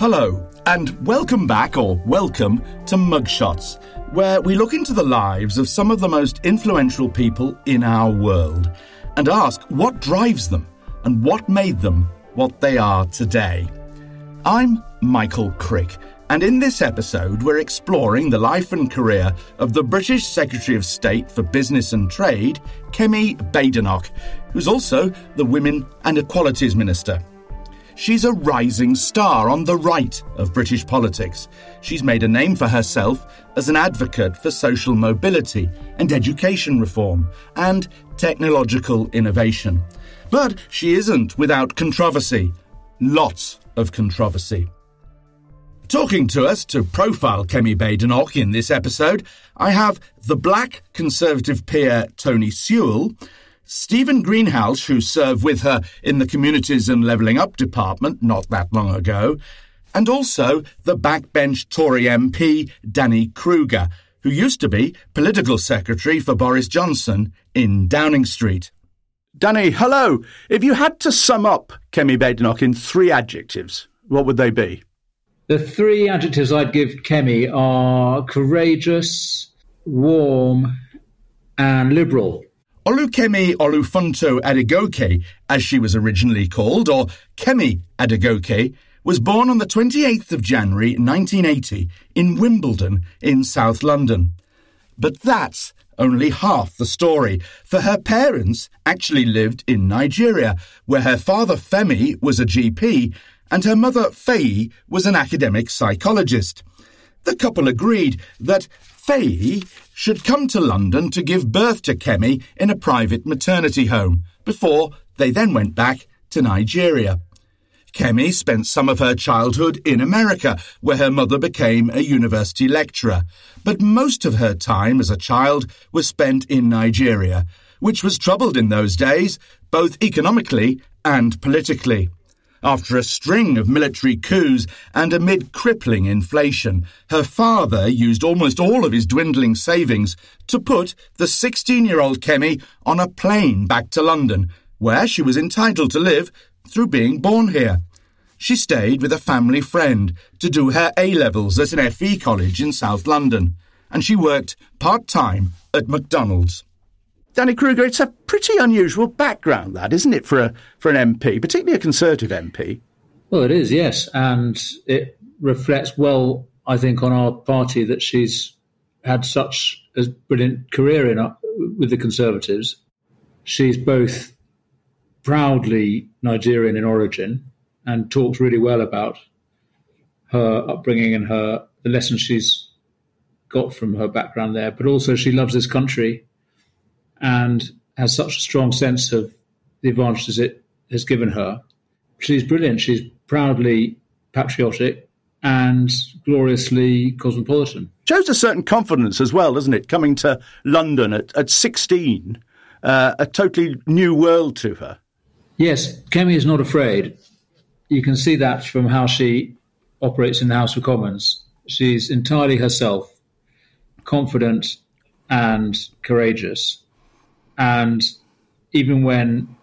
Hello, and welcome back, or welcome, to Mugshots, where we look into the lives of some of the most influential people in our world and ask what drives them and what made them what they are today. I'm Michael Crick, and in this episode, we're exploring the life and career of the British Secretary of State for Business and Trade, Kemi Badenoch, who's also the Women and Equalities Minister. She's a rising star on the right of British politics. She's made a name for herself as an advocate for social mobility and education reform and technological innovation. But she isn't without controversy. Lots of controversy. Talking to us to profile Kemi Badenoch in this episode, I have the black Conservative peer Tony Sewell, Stephen Greenhalgh, who served with her in the Communities and Levelling Up department not that long ago, and also the backbench Tory MP Danny Kruger, who used to be political secretary for Boris Johnson in Downing Street. Danny, hello. If you had to sum up Kemi Badenoch in three adjectives, what would they be? The three adjectives I'd give Kemi are courageous, warm, and liberal. Olukemi Olufunto Adegoke, as she was originally called, or Kemi Adegoke, was born on the 28th of January 1980 in Wimbledon in South London. But that's only half the story, for her parents actually lived in Nigeria, where her father Femi was a GP and her mother Faye was an academic psychologist. The couple agreed that Faye should come to London to give birth to Kemi in a private maternity home before they then went back to Nigeria. Kemi spent some of her childhood in America, where her mother became a university lecturer, but most of her time as a child was spent in Nigeria, which was troubled in those days, both economically and politically. After a string of military coups and amid crippling inflation, her father used almost all of his dwindling savings to put the 16 year old Kemi on a plane back to London, where she was entitled to live through being born here. She stayed with a family friend to do her A levels at an FE college in South London, and she worked part time at McDonald's. Danny Kruger, it's a pretty unusual background, that, isn't it, for a for an MP, particularly a Conservative MP? Well, it is, yes, and it reflects well, I think, on our party that she's had such a brilliant career in uh, with the Conservatives. She's both proudly Nigerian in origin and talks really well about her upbringing and her the lessons she's got from her background there, but also she loves this country and has such a strong sense of the advantages it has given her. She's brilliant. She's proudly patriotic and gloriously cosmopolitan. Shows a certain confidence as well, doesn't it? Coming to London at, at 16, uh, a totally new world to her. Yes, Kemi is not afraid. You can see that from how she operates in the House of Commons. She's entirely herself, confident and courageous. And even when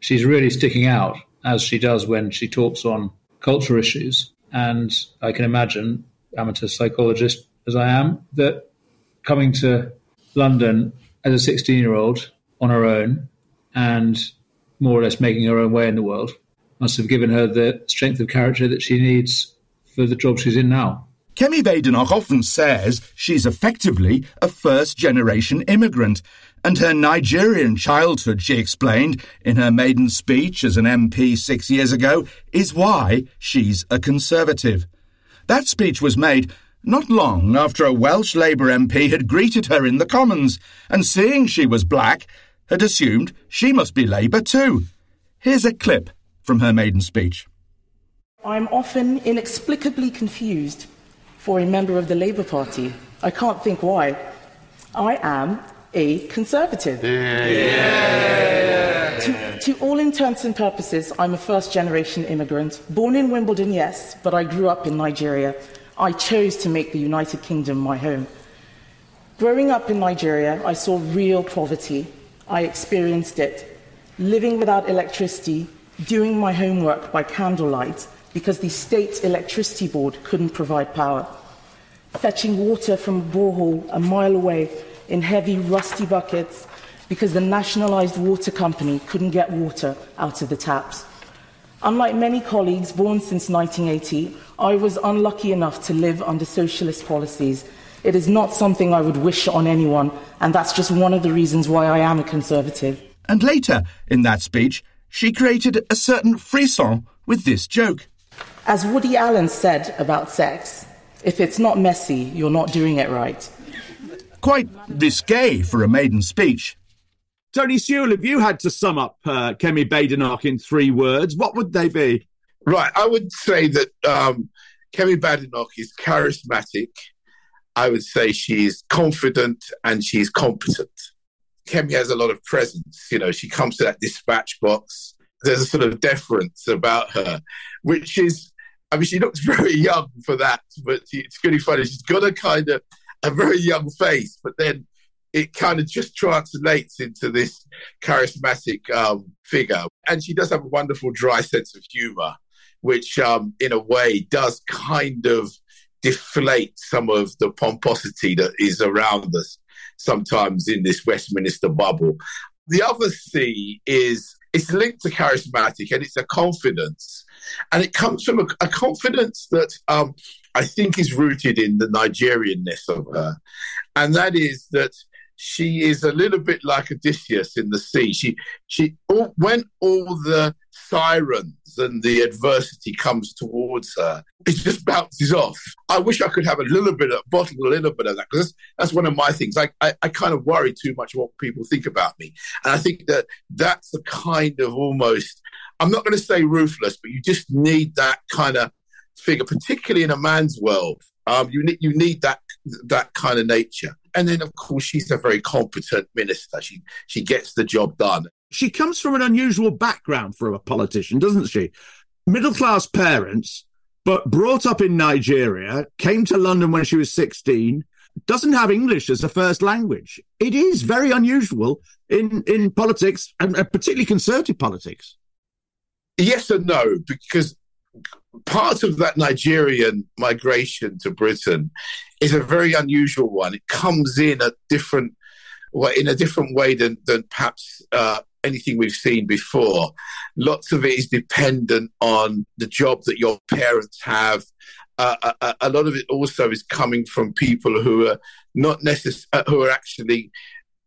she's really sticking out, as she does when she talks on culture issues, and I can imagine, amateur psychologist as I am, that coming to London as a 16 year old on her own and more or less making her own way in the world must have given her the strength of character that she needs for the job she's in now. Kemi Badenoch often says she's effectively a first generation immigrant, and her Nigerian childhood, she explained in her maiden speech as an MP six years ago, is why she's a Conservative. That speech was made not long after a Welsh Labour MP had greeted her in the Commons, and seeing she was black, had assumed she must be Labour too. Here's a clip from her maiden speech. I'm often inexplicably confused for a member of the Labour Party. I can't think why. I am a Conservative. Yeah. To, to all intents and purposes, I'm a first generation immigrant. Born in Wimbledon, yes, but I grew up in Nigeria. I chose to make the United Kingdom my home. Growing up in Nigeria, I saw real poverty. I experienced it. Living without electricity, doing my homework by candlelight because the state electricity board couldn't provide power. Fetching water from a borehole a mile away in heavy, rusty buckets because the nationalised water company couldn't get water out of the taps. Unlike many colleagues born since 1980, I was unlucky enough to live under socialist policies. It is not something I would wish on anyone, and that's just one of the reasons why I am a conservative. And later, in that speech, she created a certain frisson with this joke. As Woody Allen said about sex, if it's not messy, you're not doing it right. Quite risque for a maiden speech. Tony Sewell, if you had to sum up uh, Kemi Badenoch in three words, what would they be? Right. I would say that um, Kemi Badenoch is charismatic. I would say she's confident and she's competent. Kemi has a lot of presence. You know, she comes to that dispatch box. There's a sort of deference about her, which is, I mean, she looks very young for that, but it's really funny. She's got a kind of a very young face, but then it kind of just translates into this charismatic um, figure. And she does have a wonderful dry sense of humor which um, in a way does kind of deflate some of the pomposity that is around us sometimes in this Westminster bubble. The other C is it's linked to charismatic and it's a confidence. And it comes from a, a confidence that um, I think is rooted in the Nigerianness of her. And that is that she is a little bit like Odysseus in the sea. She, she, all, when all the sirens and the adversity comes towards her, it just bounces off. I wish I could have a little bit of, bottle a little bit of that because that's, that's, one of my things. I, I, I kind of worry too much what people think about me. And I think that that's the kind of almost, I'm not going to say ruthless, but you just need that kind of figure, particularly in a man's world. Um, you need you need that that kind of nature. And then, of course, she's a very competent minister. She she gets the job done she comes from an unusual background for a politician, doesn't she? Middle class parents, but brought up in Nigeria, came to London when she was 16, doesn't have English as a first language. It is very unusual in, in politics, and particularly conservative politics. Yes and no, because part of that Nigerian migration to Britain is a very unusual one. It comes in at different well, in a different way than than perhaps uh, anything we've seen before. Lots of it is dependent on the job that your parents have. Uh, a, uh, uh, a, lot of it also is coming from people who are not necessarily uh, who are actually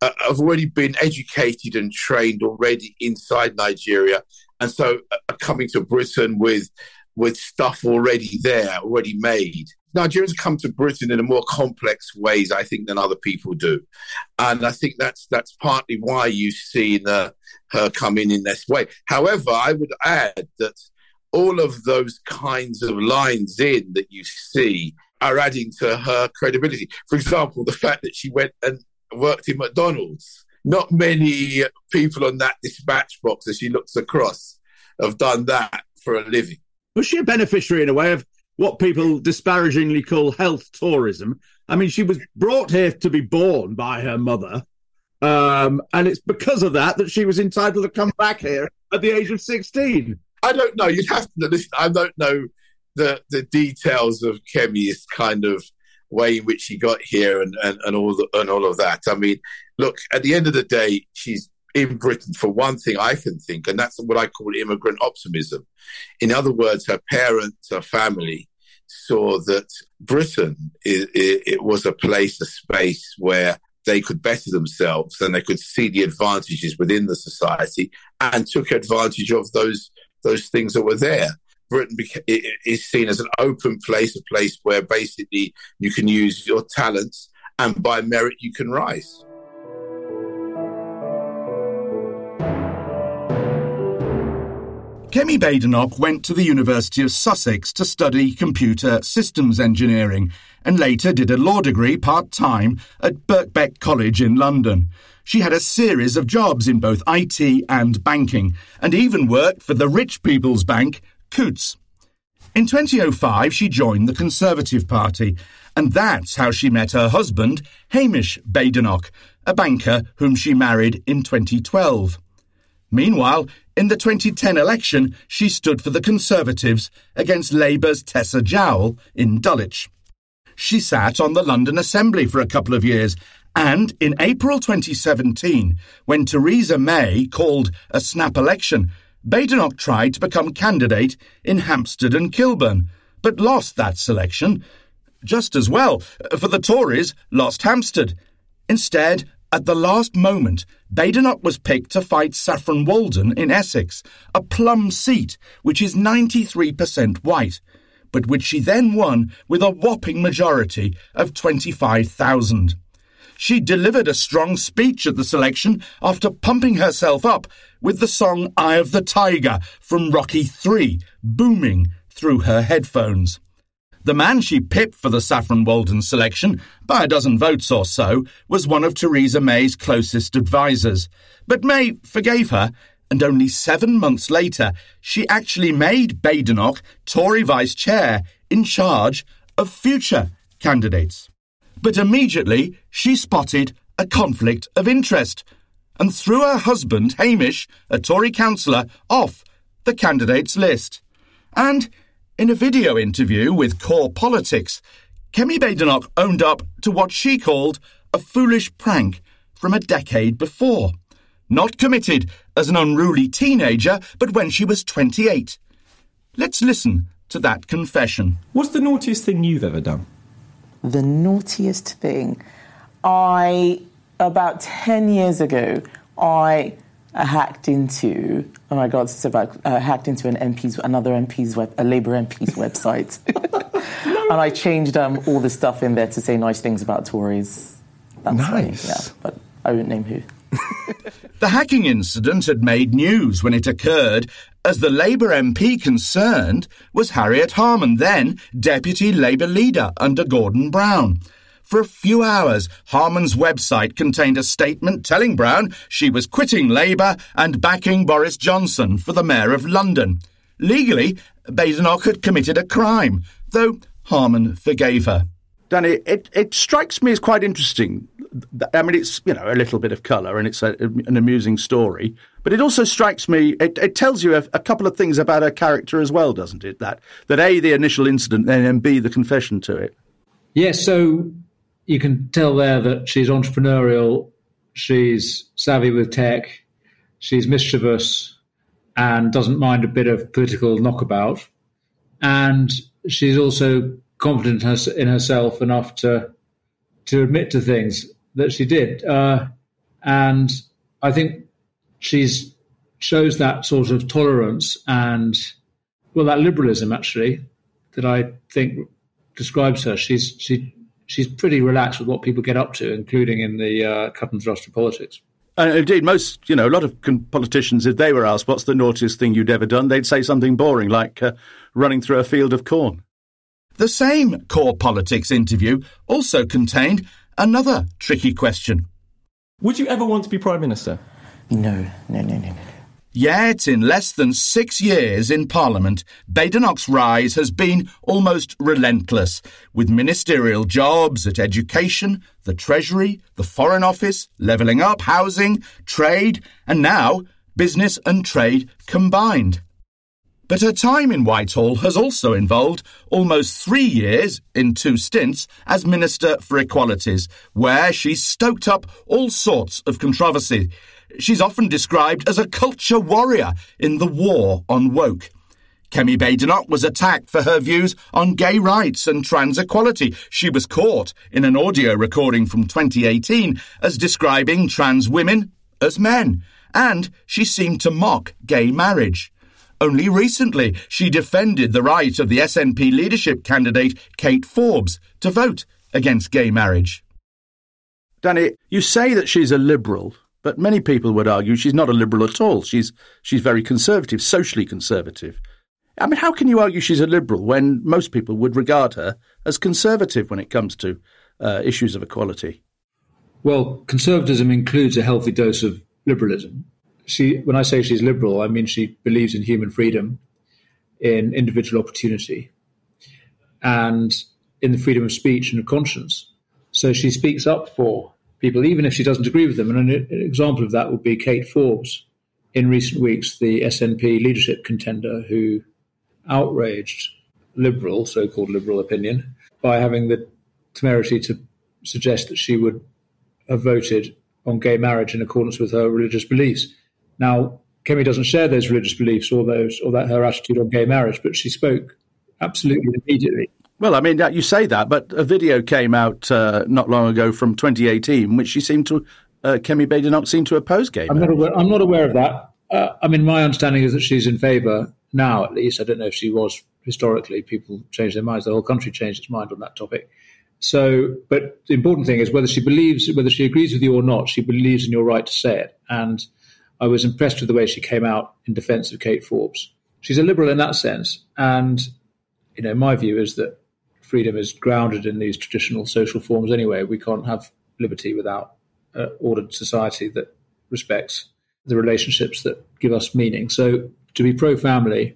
uh, have already been educated and trained already inside Nigeria, and so are coming to Britain with with stuff already there, already made. Nigerians come to Britain in a more complex ways, I think, than other people do, and I think that's that's partly why you've seen uh, her come in in this way. However, I would add that all of those kinds of lines in that you see are adding to her credibility. For example, the fact that she went and worked in McDonald's. Not many people on that dispatch box, as she looks across, have done that for a living. Was she a beneficiary in a way of what people disparagingly call health tourism. I mean, she was brought here to be born by her mother. Um, and it's because of that that she was entitled to come back here at the age of 16. I don't know. You'd have to listen. I don't know the, the details of Kemi's kind of way in which she got here and, and, and all the, and all of that. I mean, look, at the end of the day, she's in Britain for one thing I can think, and that's what I call immigrant optimism. In other words, her parents, her family saw that Britain it, it, it was a place, a space where they could better themselves and they could see the advantages within the society and took advantage of those those things that were there. Britain is seen as an open place, a place where basically you can use your talents and by merit you can rise. Kemi Badenoch went to the University of Sussex to study computer systems engineering and later did a law degree part time at Birkbeck College in London. She had a series of jobs in both IT and banking and even worked for the rich people's bank, Coutts. In 2005, she joined the Conservative Party, and that's how she met her husband, Hamish Badenoch, a banker whom she married in 2012. Meanwhile, in the 2010 election, she stood for the Conservatives against Labour's Tessa Jowell in Dulwich. She sat on the London Assembly for a couple of years, and in April 2017, when Theresa May called a snap election, Badenoch tried to become candidate in Hampstead and Kilburn, but lost that selection. Just as well, for the Tories lost Hampstead. Instead, at the last moment, Badenoch was picked to fight Saffron Walden in Essex, a plum seat which is 93% white, but which she then won with a whopping majority of 25,000. She delivered a strong speech at the selection after pumping herself up with the song Eye of the Tiger from Rocky III booming through her headphones. The man she pipped for the Saffron Walden selection, by a dozen votes or so, was one of Theresa May's closest advisers. But May forgave her, and only seven months later, she actually made Badenoch Tory vice chair in charge of future candidates. But immediately, she spotted a conflict of interest and threw her husband, Hamish, a Tory councillor, off the candidates list. And in a video interview with Core Politics, Kemi Badenoch owned up to what she called a foolish prank from a decade before. Not committed as an unruly teenager, but when she was 28. Let's listen to that confession. What's the naughtiest thing you've ever done? The naughtiest thing. I, about 10 years ago, I hacked into oh my god it's about uh, hacked into an MP's another MP's web a Labour MP's website and I changed um, all the stuff in there to say nice things about Tories. That's nice, funny, yeah, but I won't name who. the hacking incident had made news when it occurred, as the Labour MP concerned was Harriet Harman, then Deputy Labour leader under Gordon Brown. For a few hours, Harman's website contained a statement telling Brown she was quitting Labour and backing Boris Johnson for the Mayor of London. Legally, Badenoch had committed a crime, though Harman forgave her. Danny, it, it strikes me as quite interesting. I mean, it's, you know, a little bit of colour and it's a, an amusing story. But it also strikes me, it, it tells you a, a, couple of things about her character as well, doesn't it? That, that A, the initial incident, and then B, the confession to it. Yes, so you can tell there that she's entrepreneurial, she's savvy with tech, she's mischievous, and doesn't mind a bit of political knockabout. And she's also confident in herself enough to to admit to things that she did. Uh, and I think she's shows that sort of tolerance and well that liberalism actually that I think describes her. She's she she's pretty relaxed with what people get up to, including in the uh, cut and thrust of politics. And indeed, most, you know, a lot of politicians, if they were asked what's the naughtiest thing you'd ever done, they'd say something boring like uh, running through a field of corn. The same Core Politics interview also contained another tricky question. Would you ever want to be Prime Minister? No, no, no, no. No. Yet, in less than six years in Parliament, Badenoch's rise has been almost relentless, with ministerial jobs at education, the Treasury, the Foreign Office, levelling up, housing, trade, and now business and trade combined. But her time in Whitehall has also involved almost three years, in two stints, as Minister for Equalities, where she stoked up all sorts of controversy She's often described as a culture warrior in the war on woke. Kemi Badenoch was attacked for her views on gay rights and trans equality. She was caught in an audio recording from 2018 as describing trans women as men, and she seemed to mock gay marriage. Only recently, she defended the right of the SNP leadership candidate Kate Forbes to vote against gay marriage. Danny, you say that she's a liberal, but many people would argue she's not a liberal at all. She's she's very conservative, socially conservative. I mean, how can you argue she's a liberal when most people would regard her as conservative when it comes to uh, issues of equality? Well, conservatism includes a healthy dose of liberalism. She, when I say she's liberal, I mean she believes in human freedom, in individual opportunity, and in the freedom of speech and of conscience. So she speaks up for people, even if she doesn't agree with them. And an, an example of that would be Kate Forbes, in recent weeks, the SNP leadership contender who outraged liberal, so called liberal opinion, by having the temerity to suggest that she would have voted on gay marriage in accordance with her religious beliefs. Now, Kemi doesn't share those religious beliefs or those or that her attitude on gay marriage, but she spoke absolutely immediately. Well, I mean, you say that, but a video came out uh, not long ago from 2018, which she seemed to, uh, Kemi not seem to oppose gay I'm marriage. not aware, I'm not aware of that. Uh, I mean, my understanding is that she's in favour now, at least. I don't know if she was historically. People change their minds. The whole country changed its mind on that topic. So, but the important thing is whether she believes, whether she agrees with you or not, she believes in your right to say it. And I was impressed with the way she came out in defence of Kate Forbes. She's a liberal in that sense. And, you know, my view is that freedom is grounded in these traditional social forms anyway. We can't have liberty without an ordered society that respects the relationships that give us meaning. So to be pro family,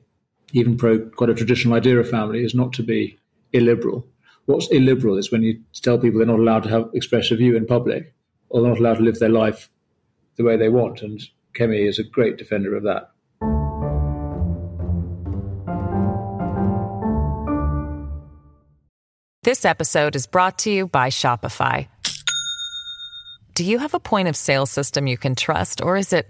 even pro quite a traditional idea of family, is not to be illiberal. What's illiberal is when you tell people they're not allowed to have express a view in public or they're not allowed to live their life the way they want. And Kemi is a great defender of that. This episode is brought to you by Shopify. Do you have a point of sale system you can trust, or is it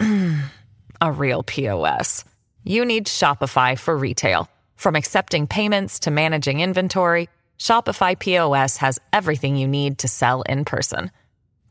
a real POS? You need Shopify for retail. From accepting payments to managing inventory, Shopify POS has everything you need to sell in person.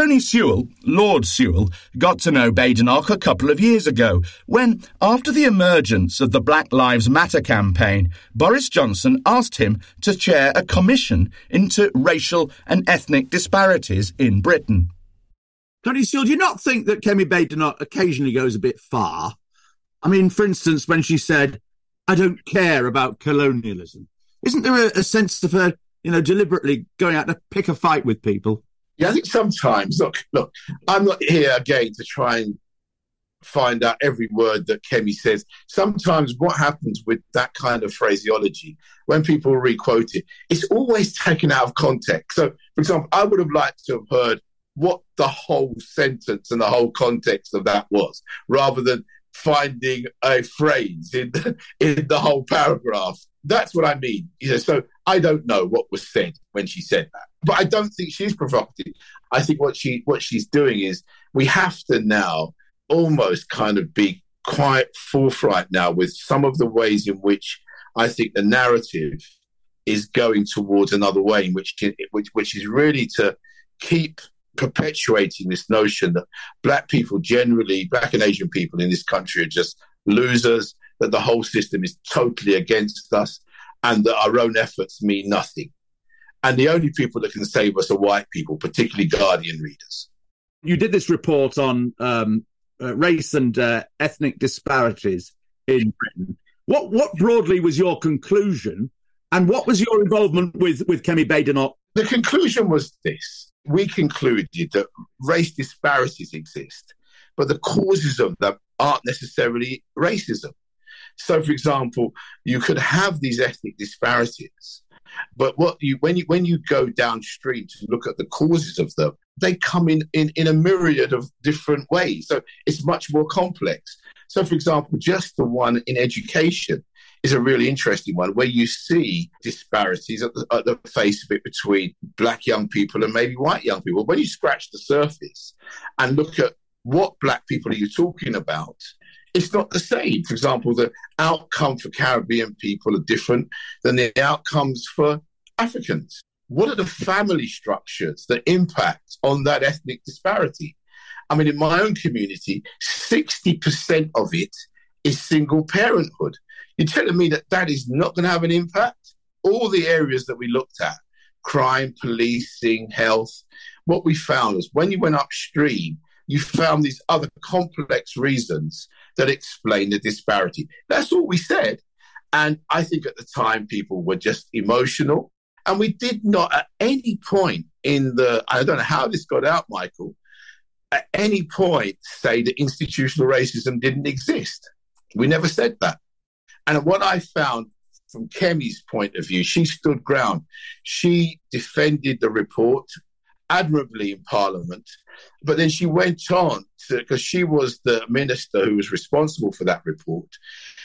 Tony Sewell, Lord Sewell, got to know Badenoch a couple of years ago when, after the emergence of the Black Lives Matter campaign, Boris Johnson asked him to chair a commission into racial and ethnic disparities in Britain. Tony Sewell, do you not think that Kemi Badenoch occasionally goes a bit far? I mean, for instance, when she said, I don't care about colonialism, isn't there a, a sense of her, you know, deliberately going out to pick a fight with people? Yeah, I think sometimes, look, look, I'm not here again to try and find out every word that Kemi says. Sometimes what happens with that kind of phraseology, when people requote it, it's always taken out of context. So, for example, I would have liked to have heard what the whole sentence and the whole context of that was, rather than finding a phrase in the, in the whole paragraph. That's what I mean. You know, so I don't know what was said when she said that but I don't think she's provocative. I think what she what she's doing is we have to now almost kind of be quite forthright now with some of the ways in which I think the narrative is going towards another way, in which which which is really to keep perpetuating this notion that black people generally, black and Asian people in this country are just losers, that the whole system is totally against us, and that our own efforts mean nothing. And the only people that can save us are white people, particularly Guardian readers. You did this report on um, uh, race and uh, ethnic disparities in Britain. What, what broadly was your conclusion, and what was your involvement with, with Kemi Badenoch? The conclusion was this. We concluded that race disparities exist, but the causes of them aren't necessarily racism. So, for example, you could have these ethnic disparities, but what you when you when you go downstream to look at the causes of them, they come in, in in a myriad of different ways. So it's much more complex. So, for example, just the one in education is a really interesting one where you see disparities at the, at the face of it between black young people and maybe white young people. When you scratch the surface and look at what black people are you talking about, it's not the same. For example, the outcome for Caribbean people are different than the outcomes for Africans. What are the family structures that impact on that ethnic disparity? I mean, in my own community, 60% of it is single parenthood. You're telling me that that is not going to have an impact? All the areas that we looked at crime, policing, health what we found was when you went upstream, you found these other complex reasons that explain the disparity. That's all we said. And I think at the time people were just emotional. And we did not at any point in the, I don't know how this got out, Michael, at any point say that institutional racism didn't exist. We never said that. And what I found from Kemi's point of view, she stood ground. She defended the report admirably in Parliament. But then she went on because she was the minister who was responsible for that report.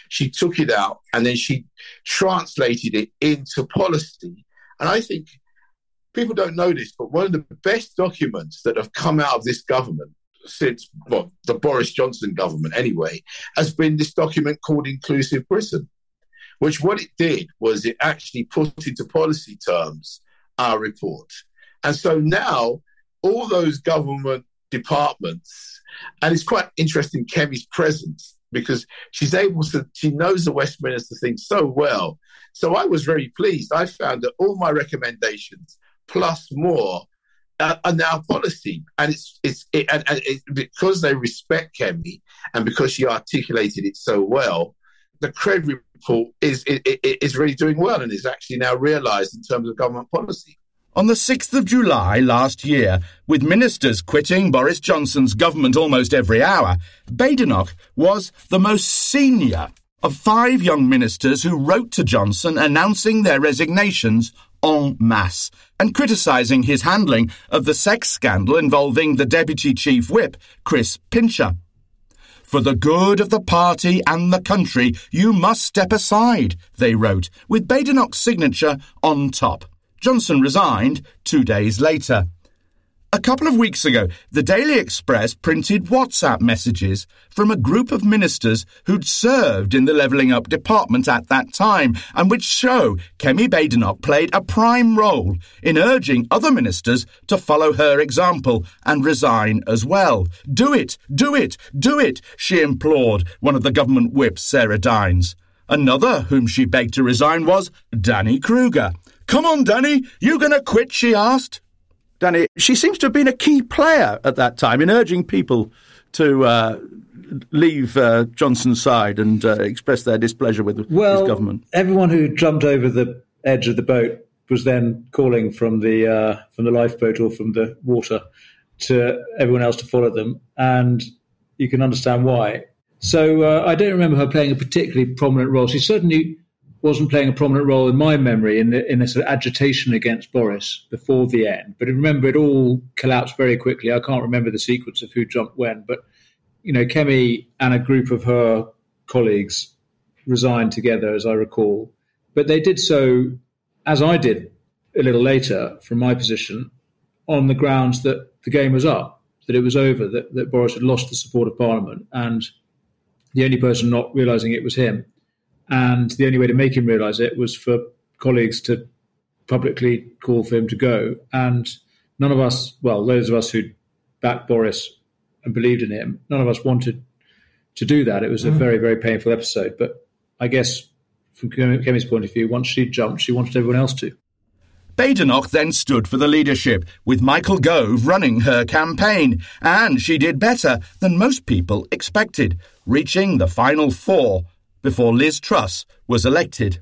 She took it out and then she translated it into policy. And I think people don't know this, but one of the best documents that have come out of this government since well, the Boris Johnson government anyway, has been this document called Inclusive Britain, which what it did was it actually put into policy terms our report. And so now all those government departments, and it's quite interesting Kemi's presence because she's able to, she knows the Westminster thing so well. So I was very pleased. I found that all my recommendations plus more uh, are now policy, and it's it's it, and, and it, because they respect Kemi and because she articulated it so well. The CRED report is it, is really doing well and is actually now realised in terms of government policy. On the 6th of July last year, with ministers quitting Boris Johnson's government almost every hour, Badenoch was the most senior of five young ministers who wrote to Johnson announcing their resignations en masse and criticising his handling of the sex scandal involving the Deputy Chief Whip, Chris Pincher. For the good of the party and the country, you must step aside, they wrote, with Badenoch's signature on top. Johnson resigned two days later. A couple of weeks ago, the Daily Express printed WhatsApp messages from a group of ministers who'd served in the Levelling Up department at that time, and which show Kemi Badenoch played a prime role in urging other ministers to follow her example and resign as well. Do it, do it, do it, she implored one of the government whips, Sarah Dines. Another whom she begged to resign was Danny Kruger. Come on, Danny, you going to quit? she asked. Danny, she seems to have been a key player at that time in urging people to uh, leave uh, Johnson's side and uh, express their displeasure with well, his government. Everyone who jumped over the edge of the boat was then calling from the uh, from the lifeboat or from the water to everyone else to follow them, and you can understand why. So uh, I don't remember her playing a particularly prominent role. She certainly wasn't playing a prominent role in my memory in the in the sort of agitation against Boris before the end. But remember it all collapsed very quickly. I can't remember the sequence of who jumped when, but you know, Kemi and a group of her colleagues resigned together, as I recall. But they did so, as I did a little later, from my position, on the grounds that the game was up, that it was over, that, that Boris had lost the support of Parliament, and the only person not realising it was him. And the only way to make him realise it was for colleagues to publicly call for him to go. And none of us, well, those of us who backed Boris and believed in him, none of us wanted to do that. It was a mm. very, very painful episode. But I guess from Kemi's point of view, once she jumped, she wanted everyone else to. Badenoch then stood for the leadership, with Michael Gove running her campaign, and she did better than most people expected, reaching the final four before Liz Truss was elected.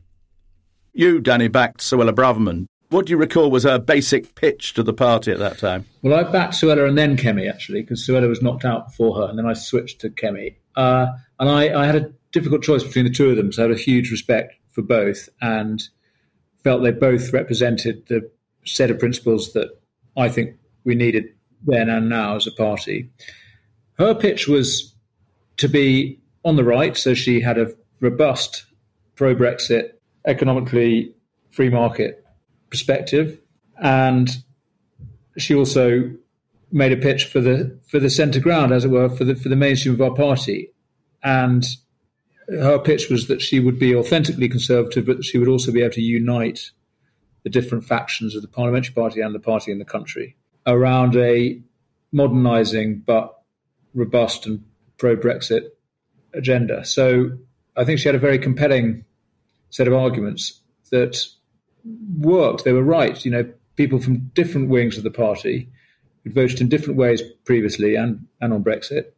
You, Danny, backed Suella Braverman. What do you recall was her basic pitch to the party at that time? Well, I backed Suella and then Kemi, actually, because Suella was knocked out before her, and then I switched to Kemi. Uh, and I, I, had a difficult choice between the two of them, so I had a huge respect for both and felt they both represented the set of principles that I think we needed then and now as a party. Her pitch was to be on the right, so she had a robust pro Brexit, economically free market perspective. And she also made a pitch for the for the centre ground, as it were, for the for the mainstream of our party. And her pitch was that she would be authentically conservative, but she would also be able to unite the different factions of the parliamentary party and the party in the country around a modernising but robust and pro Brexit agenda. So I think she had a very compelling set of arguments that worked. They were right. You know, people from different wings of the party who'd voted in different ways previously and, and on Brexit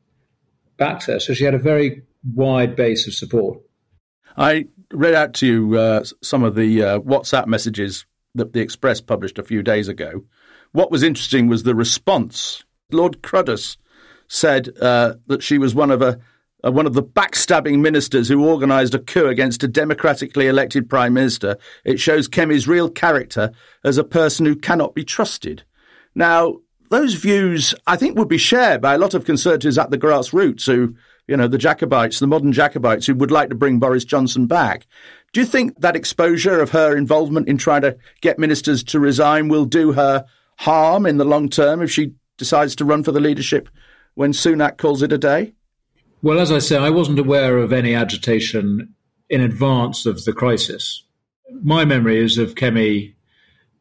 backed her. So she had a very wide base of support. I read out to you uh, some of the uh, WhatsApp messages that the Express published a few days ago. What was interesting was the response. Lord Cruddas said uh, that she was one of a uh, one of the backstabbing ministers who organised a coup against a democratically elected prime minister. It shows Kemi's real character as a person who cannot be trusted. Now, those views, I think, would be shared by a lot of conservatives at the grassroots who, you know, the Jacobites, the modern Jacobites who would like to bring Boris Johnson back. Do you think that exposure of her involvement in trying to get ministers to resign will do her harm in the long term if she decides to run for the leadership when Sunak calls it a day? Well, as I say, I wasn't aware of any agitation in advance of the crisis. My memory is of Kemi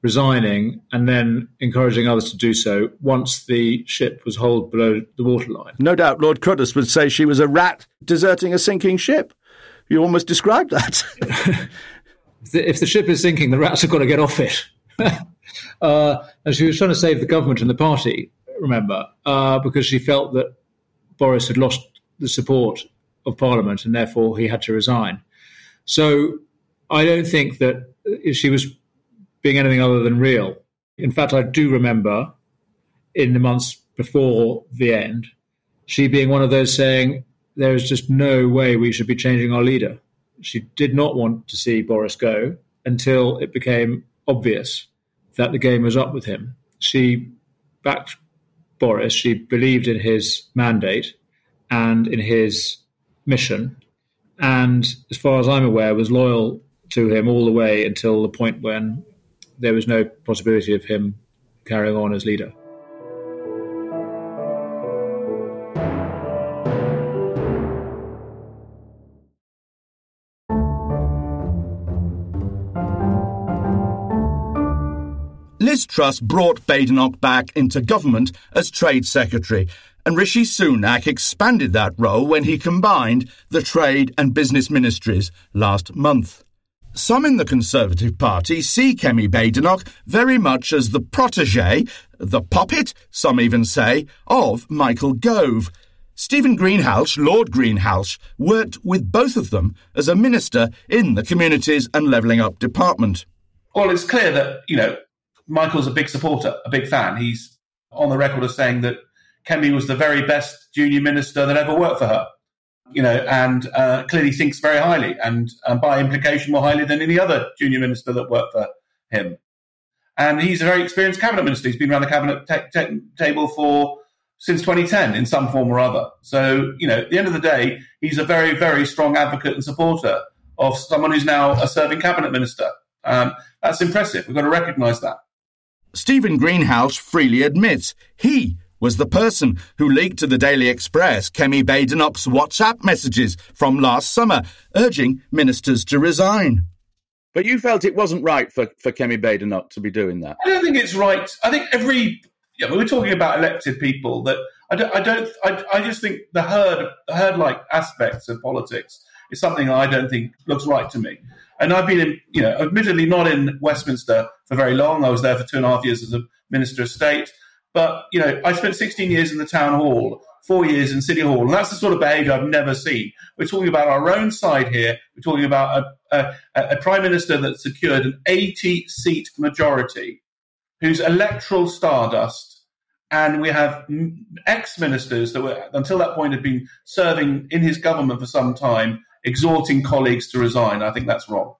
resigning and then encouraging others to do so once the ship was hauled below the waterline. No doubt Lord Cruddas would say she was a rat deserting a sinking ship. You almost described that. if the ship is sinking, the rats have got to get off it. uh, and she was trying to save the government and the party, remember, uh, because she felt that Boris had lost the support of Parliament and therefore he had to resign. So I don't think that she was being anything other than real. In fact, I do remember in the months before the end, she being one of those saying, There is just no way we should be changing our leader. She did not want to see Boris go until it became obvious that the game was up with him. She backed Boris, she believed in his mandate and in his mission. And as far as I'm aware, was loyal to him all the way until the point when there was no possibility of him carrying on as leader. Liz Truss brought Badenoch back into government as Trade Secretary and Rishi Sunak expanded that role when he combined the Trade and Business Ministries last month. Some in the Conservative Party see Kemi Badenoch very much as the protege, the puppet, some even say, of Michael Gove. Stephen Greenhalgh, Lord Greenhalgh, worked with both of them as a minister in the Communities and Levelling Up Department. Well, it's clear that, you know, Michael's a big supporter, a big fan. He's on the record as saying that Kemi was the very best junior minister that ever worked for her. You know, and uh, clearly thinks very highly, and, and by implication more highly than any other junior minister that worked for him. And he's a very experienced cabinet minister. He's been around the cabinet te- te- table for since 2010 in some form or other. So, you know, at the end of the day, he's a very, very strong advocate and supporter of someone who's now a serving cabinet minister. Um, that's impressive. We've got to recognise that. Stephen Greenhalgh freely admits he was the person who leaked to the Daily Express Kemi Badenoch's WhatsApp messages from last summer, urging ministers to resign. But you felt it wasn't right for, for Kemi Badenoch to be doing that. I don't think it's right. I think every yeah, we're talking about elected people that I don't. I don't. I, I just think the herd herd like aspects of politics is something I don't think looks right to me. And I've been, in, you know, admittedly not in Westminster for very long. I was there for two and a half years as a minister of state. But, you know, I spent 16 years in the town hall, four years in City Hall, and that's the sort of behaviour I've never seen. We're talking about our own side here. We're talking about a, a, a Prime Minister that secured an 80 seat majority, whose electoral stardust, and we have ex ministers that were, until that point, had been serving in his government for some time, exhorting colleagues to resign. I think that's wrong.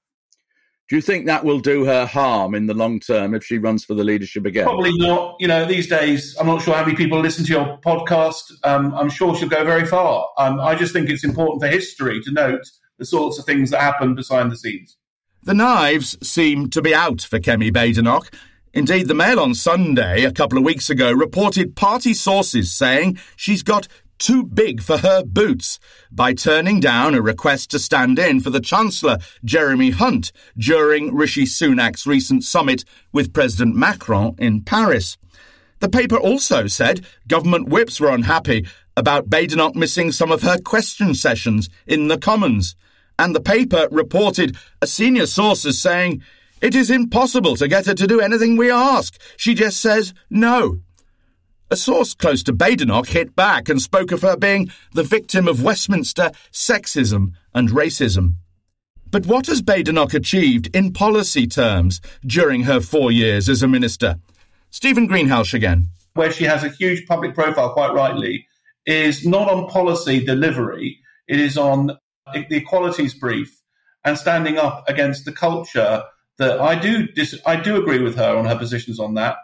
Do you think that will do her harm in the long term if she runs for the leadership again? Probably not. You know, these days, I'm not sure how many people listen to your podcast. Um, I'm sure she'll go very far. Um, I just think it's important for history to note the sorts of things that happen behind the scenes. The knives seem to be out for Kemi Badenoch. Indeed, the Mail on Sunday, a couple of weeks ago, reported party sources saying she's got too big for her boots by turning down a request to stand in for the Chancellor, Jeremy Hunt, during Rishi Sunak's recent summit with President Macron in Paris. The paper also said government whips were unhappy about Badenoch missing some of her question sessions in the Commons. And the paper reported a senior source as saying, It is impossible to get her to do anything we ask. She just says no. A source close to Badenoch hit back and spoke of her being the victim of Westminster sexism and racism. But what has Badenoch achieved in policy terms during her four years as a minister? Stephen Greenhalgh again. Where she has a huge public profile, quite rightly, is not on policy delivery, it is on the equalities brief and standing up against the culture that I do dis- I do agree with her on her positions on that.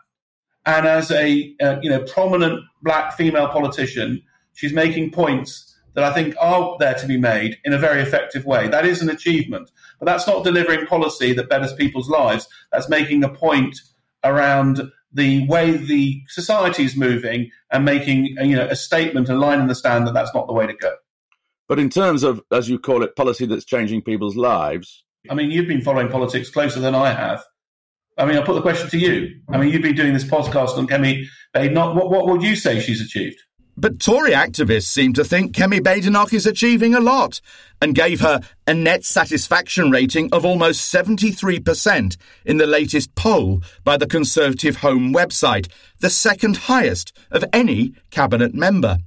And as a uh, you know prominent black female politician, she's making points that I think are there to be made in a very effective way. That is an achievement, but that's not delivering policy that betters people's lives. That's making a point around the way the society is moving and making you know a statement, a line in the stand that that's not the way to go. But in terms of, as you call it, policy that's changing people's lives. I mean, you've been following politics closer than I have. I mean, I'll put the question to you. I mean, you've been doing this podcast on Kemi Badenoch. What, what would you say she's achieved? But Tory activists seem to think Kemi Badenoch is achieving a lot and gave her a net satisfaction rating of almost 73% in the latest poll by the Conservative Home website, the second highest of any cabinet member.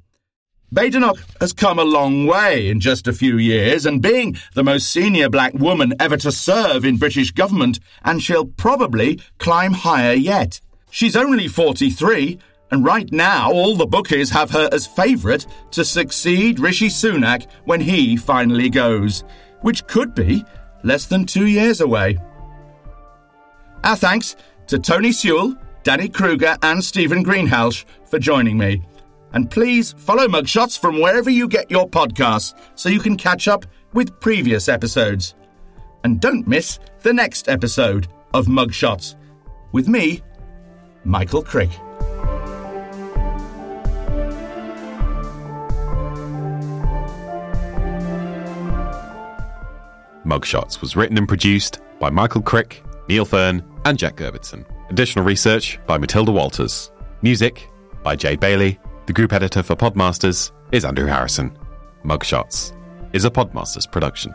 Badenoch has come a long way in just a few years and being the most senior black woman ever to serve in British government, and she'll probably climb higher yet. She's only 43 and right now, all the bookies have her as favourite to succeed Rishi Sunak when he finally goes, which could be less than two years away. Our thanks to Tony Sewell, Danny Kruger, and Stephen Greenhalgh for joining me. And please follow Mugshots from wherever you get your podcasts so you can catch up with previous episodes. And don't miss the next episode of Mugshots with me, Michael Crick. Mugshots was written and produced by Michael Crick, Neil Fearn, and Jack Gerbitson. Additional research by Mathilda Walters. Music by Jade Bailey. The group editor for Podmasters is Andrew Harrison. Mugshots is a Podmasters production.